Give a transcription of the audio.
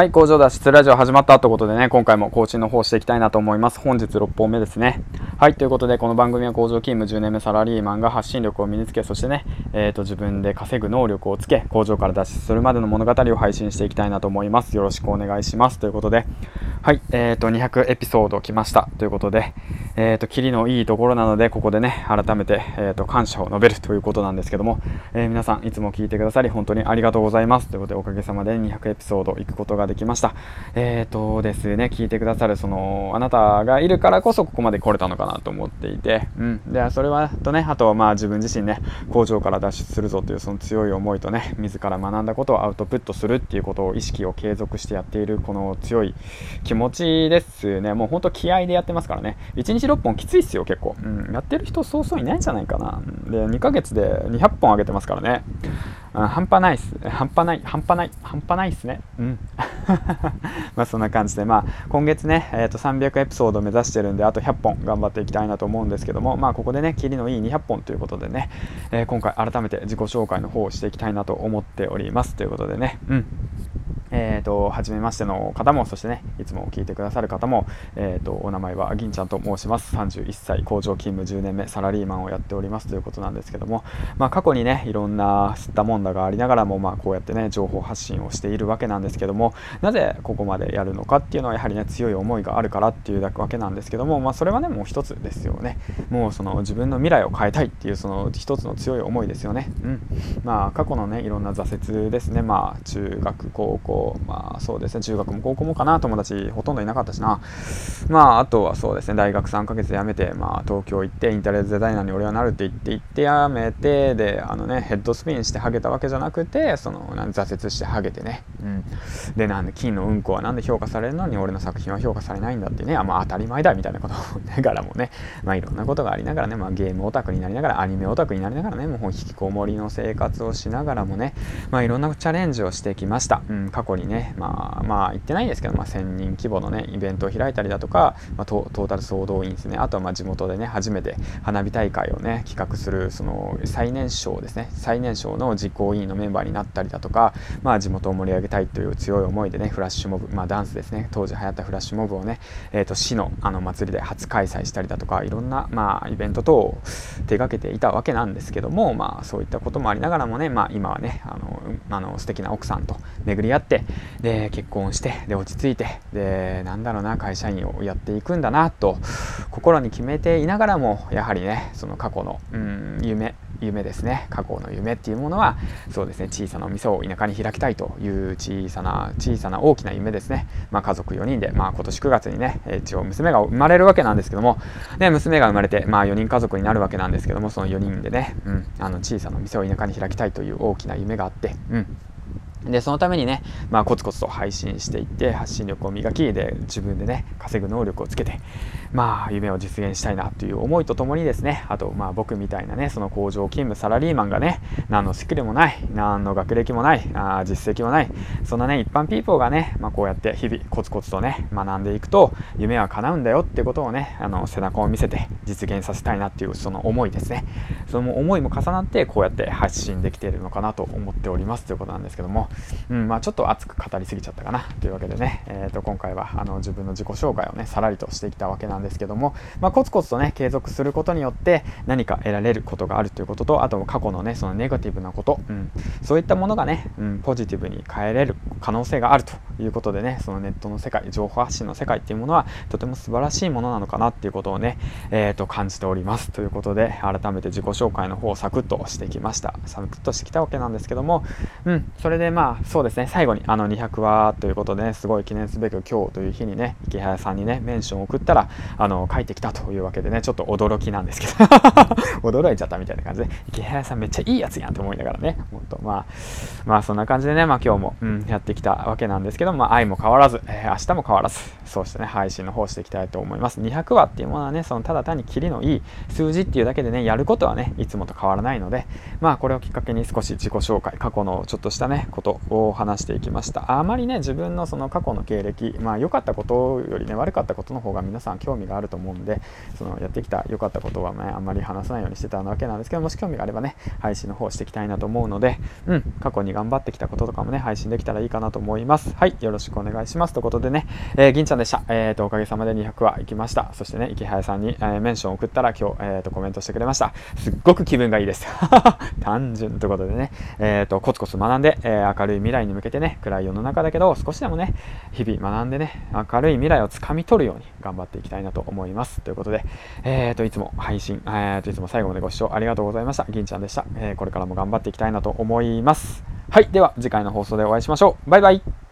はい、工場脱出ラジオ始まったということでね、今回も更新の方していきたいなと思います。本日6本目ですね。はい、ということで、この番組は工場勤務10年目サラリーマンが発信力を身につけ、そしてね、えーと、自分で稼ぐ能力をつけ、工場から脱出するまでの物語を配信していきたいなと思います。よろしくお願いします。ということで、はい、えーと、200エピソード来ました。ということで、えーと、キリのいいところなので、ここでね、改めて、えーと、感謝を述べるということなんですけども、え、皆さん、いつも聞いてくださり、本当にありがとうございます。ということで、おかげさまで200エピソード行くことができました。えーとですね、聞いてくださる、その、あなたがいるからこそここまで来れたのかなと思っていて、うん。で、それは、とね、あとはまあ自分自身ね、工場から脱出するぞというその強い思いとね、自ら学んだことをアウトプットするっていうことを意識を継続してやっている、この強い気持ちですね。もうほんと気合でやってますからね。1日6本きついっすよ、結構。うん。やってる人そうそういないんじゃないかな。で、2ヶ月で200本上げてますからね。うん、半端ないっす。半端ない、半端ない、半端ないっすね。うん。まあそんな感じで、まあ今月ね、えー、と300エピソード目指してるんで、あと100本頑張っていきたいなと思うんですけども、まあここでね、キリのいい200本ということでね、えー、今回改めて自己紹介の方をしていきたいなと思っております。ということでね、うん。えーと、初めましての方も、そしてね、いつも聞いてくださる方も、えーと、お名前は銀ちゃんと申します。31歳、工場勤務10年目、サラリーマンをやっておりますということなんですけども、まあ、過去にね、いろんな吸ったもんだがありながらも、まあ、こうやってね、情報発信をしているわけなんですけども、なぜここまでやるのかっていうのは、やはりね、強い思いがあるからっていうわけなんですけども、まあ、それはね、もう一つですよね。もうその自分の未来を変えたいっていう、その一つの強い思いですよね。うん。まあ、過去のね、いろんな挫折ですね、まあ、中学、高校、まあ、そうですね中学も高校もかな友達ほとんどいなかったしな。まああとはそうですね大学3ヶ月で辞めて、まあ、東京行ってインターネットデザイナーに俺はなるって言って行って辞めてであのねヘッドスピンしてハゲたわけじゃなくてその挫折してハゲてね、うん、でなんで金のうんこはなんで評価されるのに俺の作品は評価されないんだってね。あ、まあ、当たり前だみたいなことをながらもね、まあ、いろんなことがありながらね、まあ、ゲームオタクになりながらアニメオタクになりながらね。もう引きこもりの生活をしながらもね、まあ、いろんなチャレンジをしてきました、うん、過去にねまあまあ言ってないですけど、まあ、1000人規模のねイベントを開いたりだとか、まあ、トータル総動員ですね。あとはまあ地元でね初めて花火大会をね企画するその最年少ですね。最年少の実行委員のメンバーになったりだとか、まあ、地元を盛り上げたいという強い思いでねフラッシュモブ、まあ、ダンスですね。当時流行ったフラッシュモブをね、えー、と市のあの祭りで初開催したりだとかいろんな、まあ、イベント等を手がけていたわけなんですけども、まあ、そういったこともありながらもね、まあ、今はねあのあの素敵な奥さんと巡り合ってで結婚してで落ち着いてでなんだろうな会社員をやっていくんだなと心に決めていながらもやはりねその過去のうん夢夢ですね。過去の夢っていうものはそうですね小さなお店を田舎に開きたいという小さな小さな大きな夢ですね、まあ、家族4人で、まあ、今年9月にね一応娘が生まれるわけなんですけども、ね、娘が生まれて、まあ、4人家族になるわけなんですけどもその4人でね、うん、あの小さなお店を田舎に開きたいという大きな夢があって、うん、で、そのためにね、まあ、コツコツと配信していって、発信力を磨き、で、自分でね、稼ぐ能力をつけて、まあ、夢を実現したいなという思いとともにですね、あと、まあ、僕みたいなね、その工場勤務サラリーマンがね、何のスキルもない、何の学歴もない、あ実績もない、そんなね、一般ピーポーがね、まあ、こうやって日々コツコツとね、学んでいくと、夢は叶うんだよってことをね、あの、背中を見せて実現させたいなっていう、その思いですね。その思いも重なって、こうやって発信できているのかなと思っておりますということなんですけども、うんまあ、ちょっと熱く語りすぎちゃったかな。というわけでね、えー、と今回はあの自分の自己紹介をねさらりとしてきたわけなんですけども、まあ、コツコツとね継続することによって何か得られることがあるということとあと過去のねそのネガティブなこと、うん、そういったものがね、うん、ポジティブに変えれる可能性があるということでねそのネットの世界情報発信の世界っていうものはとても素晴らしいものなのかなっていうことをね、えー、と感じております。ということで改めて自己紹介の方をサクッとしてきました。サクッとしてきたわけなんですけどもうんそれでまあそうですね。最後にあの200話ということでねすごい記念すべく今日という日にね池早さんにねメンションを送ったらあの帰ってきたというわけでねちょっと驚きなんですけど。驚いちゃったみたいな感じで池早さんめっちゃいいやつやんと思いながらね本当まあまあそんな感じでねまあ今日も、うん、やってきたわけなんですけどまあ愛も変わらず、えー、明日も変わらずそうしてね配信の方していきたいと思います。200話っていうものはねそのただ単にキリのいい数字っていうだけでねやることはねいつもと変わらないのでまあこれをきっかけに少し自己紹介過去のちょっとしたねことを話していきました。あまりね自分のその過去の経歴まあ良かったことよりね悪かったことの方が皆さん興味があると思うんでそのやってきた良かったことはねあんまり話さないようにしてたわけなんですけどもし興味があればね配信の方していきたいなと思うのでうん過去に頑張ってきたこととかもね配信できたらいいかなと思います。はい。よろしくお願いします。ということでね、えー、銀ちゃんでした。えっ、ー、と、おかげさまで200話行きました。そしてね、池早さんに、えー、メンションを送ったら今日、えっ、と、コメントしてくれました。すっごく気分がいいです。単純ということでね、えっ、と、コツコツ学んで、え明るい未来に向けてね、暗い世の中だけど、少しでもね、日々学んでね、明るい未来をつかみ取るように頑張っていきたいなと思います。ということで、えっ、と、いつも配信、えっ、と、いつも最後までご視聴ありがとうございました。銀ちゃんでした。えこれからも頑張っていきたいなと思います。はい。では、次回の放送でお会いしましょう。バイバイ。